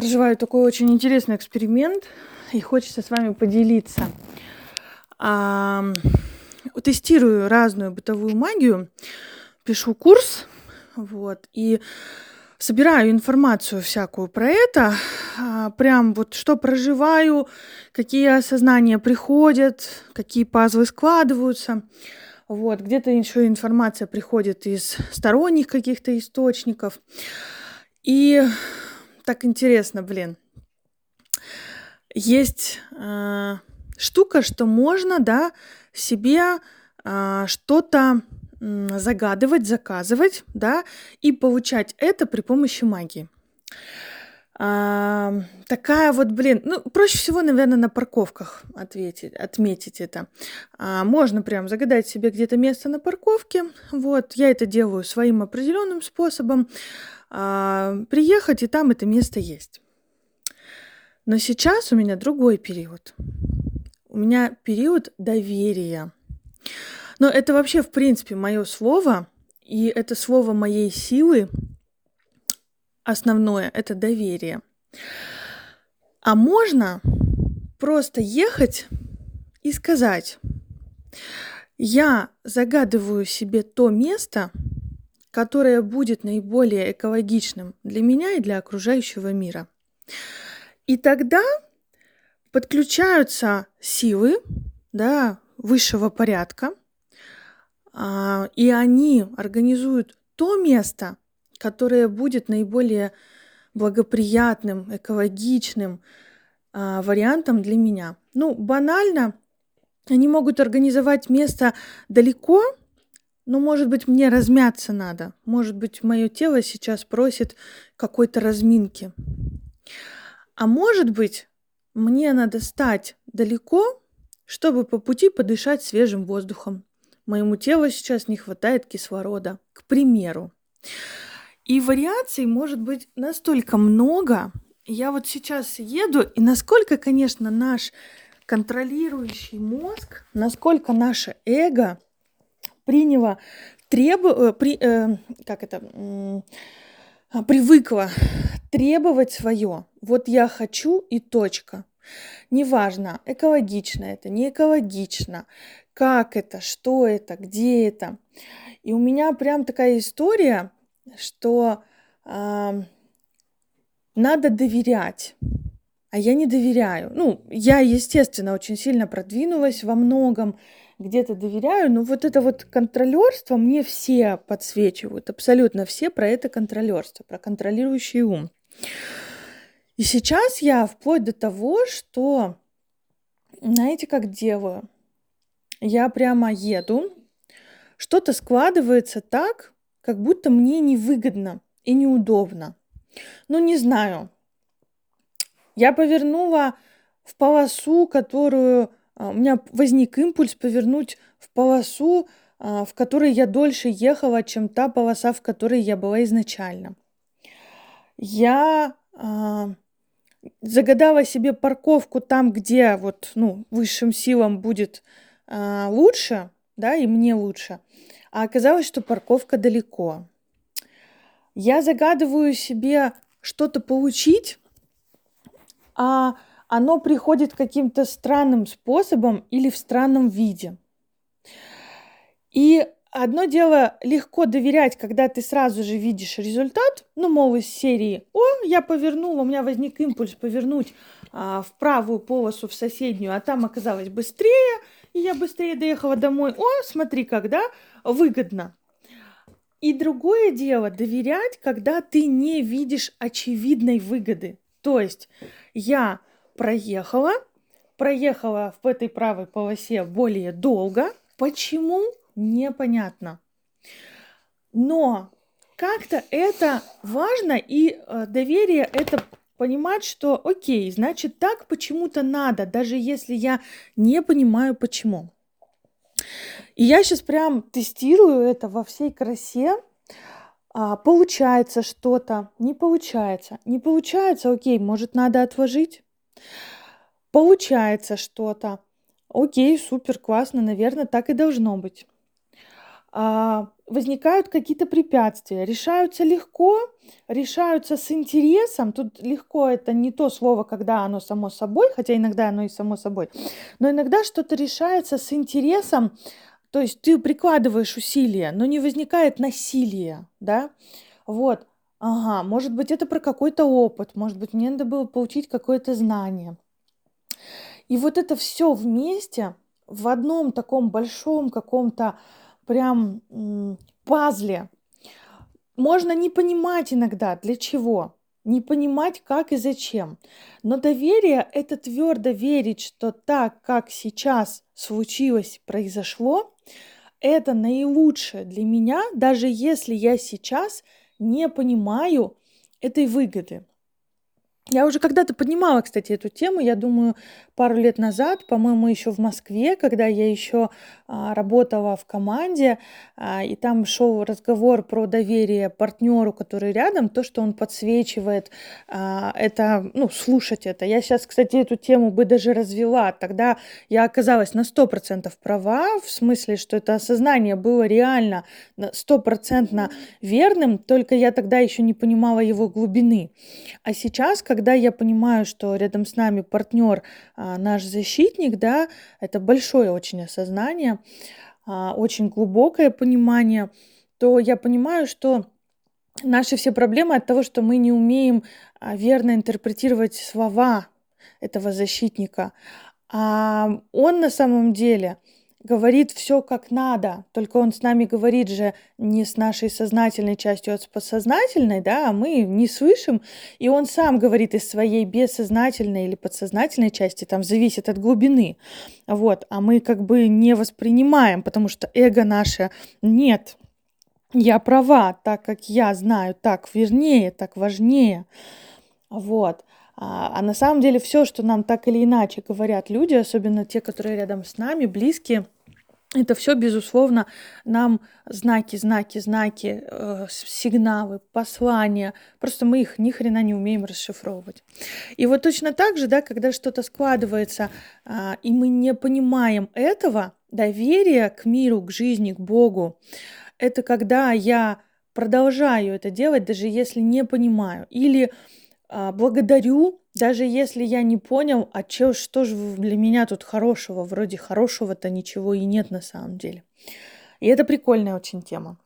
проживаю такой очень интересный эксперимент и хочется с вами поделиться. А, тестирую разную бытовую магию, пишу курс, вот, и собираю информацию всякую про это, а, прям вот что проживаю, какие осознания приходят, какие пазлы складываются. Вот, где-то еще информация приходит из сторонних каких-то источников. И так интересно, блин. Есть э, штука, что можно, да, себе э, что-то э, загадывать, заказывать, да, и получать это при помощи магии. Такая вот, блин, ну, проще всего, наверное, на парковках ответить, отметить это. А, можно прям загадать себе где-то место на парковке. Вот, я это делаю своим определенным способом а, приехать, и там это место есть. Но сейчас у меня другой период. У меня период доверия. Но это вообще, в принципе, мое слово, и это слово моей силы основное – это доверие. А можно просто ехать и сказать, я загадываю себе то место, которое будет наиболее экологичным для меня и для окружающего мира. И тогда подключаются силы да, высшего порядка, а, и они организуют то место, которое будет наиболее благоприятным, экологичным а, вариантом для меня. Ну, банально, они могут организовать место далеко, ну, может быть, мне размяться надо. Может быть, мое тело сейчас просит какой-то разминки. А может быть, мне надо стать далеко, чтобы по пути подышать свежим воздухом. Моему телу сейчас не хватает кислорода, к примеру. И вариаций может быть настолько много. Я вот сейчас еду, и насколько, конечно, наш контролирующий мозг, насколько наше эго – приняло, требу, э, при, э, как это, привыкла требовать свое. Вот я хочу и точка. Неважно, экологично это, не экологично, как это, что это, где это. И у меня прям такая история, что э, надо доверять, а я не доверяю. Ну, я, естественно, очень сильно продвинулась во многом, где-то доверяю, но вот это вот контролерство мне все подсвечивают, абсолютно все про это контролерство, про контролирующий ум. И сейчас я вплоть до того, что, знаете, как делаю? Я прямо еду, что-то складывается так, как будто мне невыгодно и неудобно. Ну, не знаю. Я повернула в полосу, которую а, у меня возник импульс повернуть в полосу, а, в которой я дольше ехала, чем та полоса, в которой я была изначально. Я а, загадала себе парковку там, где вот, ну, высшим силам будет лучше, да, и мне лучше. А оказалось, что парковка далеко. Я загадываю себе что-то получить, а оно приходит каким-то странным способом или в странном виде. И одно дело легко доверять, когда ты сразу же видишь результат, ну, мол, из серии «О, я повернула, у меня возник импульс повернуть а, в правую полосу в соседнюю, а там оказалось быстрее, я быстрее доехала домой. О, смотри, когда выгодно». И другое дело доверять, когда ты не видишь очевидной выгоды. То есть я проехала, проехала в этой правой полосе более долго. Почему? Непонятно. Но как-то это важно, и э, доверие это понимать, что окей, значит так почему-то надо, даже если я не понимаю почему. И я сейчас прям тестирую это во всей красе. А, получается что-то, не получается. Не получается, окей, может надо отложить. Получается что-то. Окей, супер, классно, наверное, так и должно быть. А, возникают какие-то препятствия, решаются легко, решаются с интересом. Тут легко это не то слово, когда оно само собой, хотя иногда оно и само собой, но иногда что-то решается с интересом, то есть ты прикладываешь усилия, но не возникает насилие, да, вот, ага, может быть, это про какой-то опыт, может быть, мне надо было получить какое-то знание. И вот это все вместе в одном таком большом каком-то прям пазле. Можно не понимать иногда, для чего, не понимать, как и зачем. Но доверие – это твердо верить, что так, как сейчас случилось, произошло, это наилучшее для меня, даже если я сейчас не понимаю этой выгоды. Я уже когда-то поднимала, кстати, эту тему, я думаю, пару лет назад, по-моему, еще в Москве, когда я еще а, работала в команде, а, и там шел разговор про доверие партнеру, который рядом, то, что он подсвечивает, а, это, ну, слушать это. Я сейчас, кстати, эту тему бы даже развела. Тогда я оказалась на 100% права, в смысле, что это осознание было реально стопроцентно верным, только я тогда еще не понимала его глубины. А сейчас, когда когда я понимаю, что рядом с нами партнер а, наш защитник, да, это большое очень осознание, а, очень глубокое понимание, то я понимаю, что наши все проблемы от того, что мы не умеем а, верно интерпретировать слова этого защитника. А он на самом деле говорит все как надо, только он с нами говорит же не с нашей сознательной частью, а с подсознательной, да, а мы не слышим, и он сам говорит из своей бессознательной или подсознательной части, там зависит от глубины, вот, а мы как бы не воспринимаем, потому что эго наше нет, я права, так как я знаю, так вернее, так важнее, вот. А, а на самом деле все, что нам так или иначе говорят люди, особенно те, которые рядом с нами, близкие, это все, безусловно, нам знаки, знаки, знаки, э, сигналы, послания. Просто мы их ни хрена не умеем расшифровывать. И вот точно так же, да, когда что-то складывается, э, и мы не понимаем этого, доверие к миру, к жизни, к Богу, это когда я продолжаю это делать, даже если не понимаю. Или благодарю, даже если я не понял, а чё, что же для меня тут хорошего, вроде хорошего-то ничего и нет на самом деле. И это прикольная очень тема.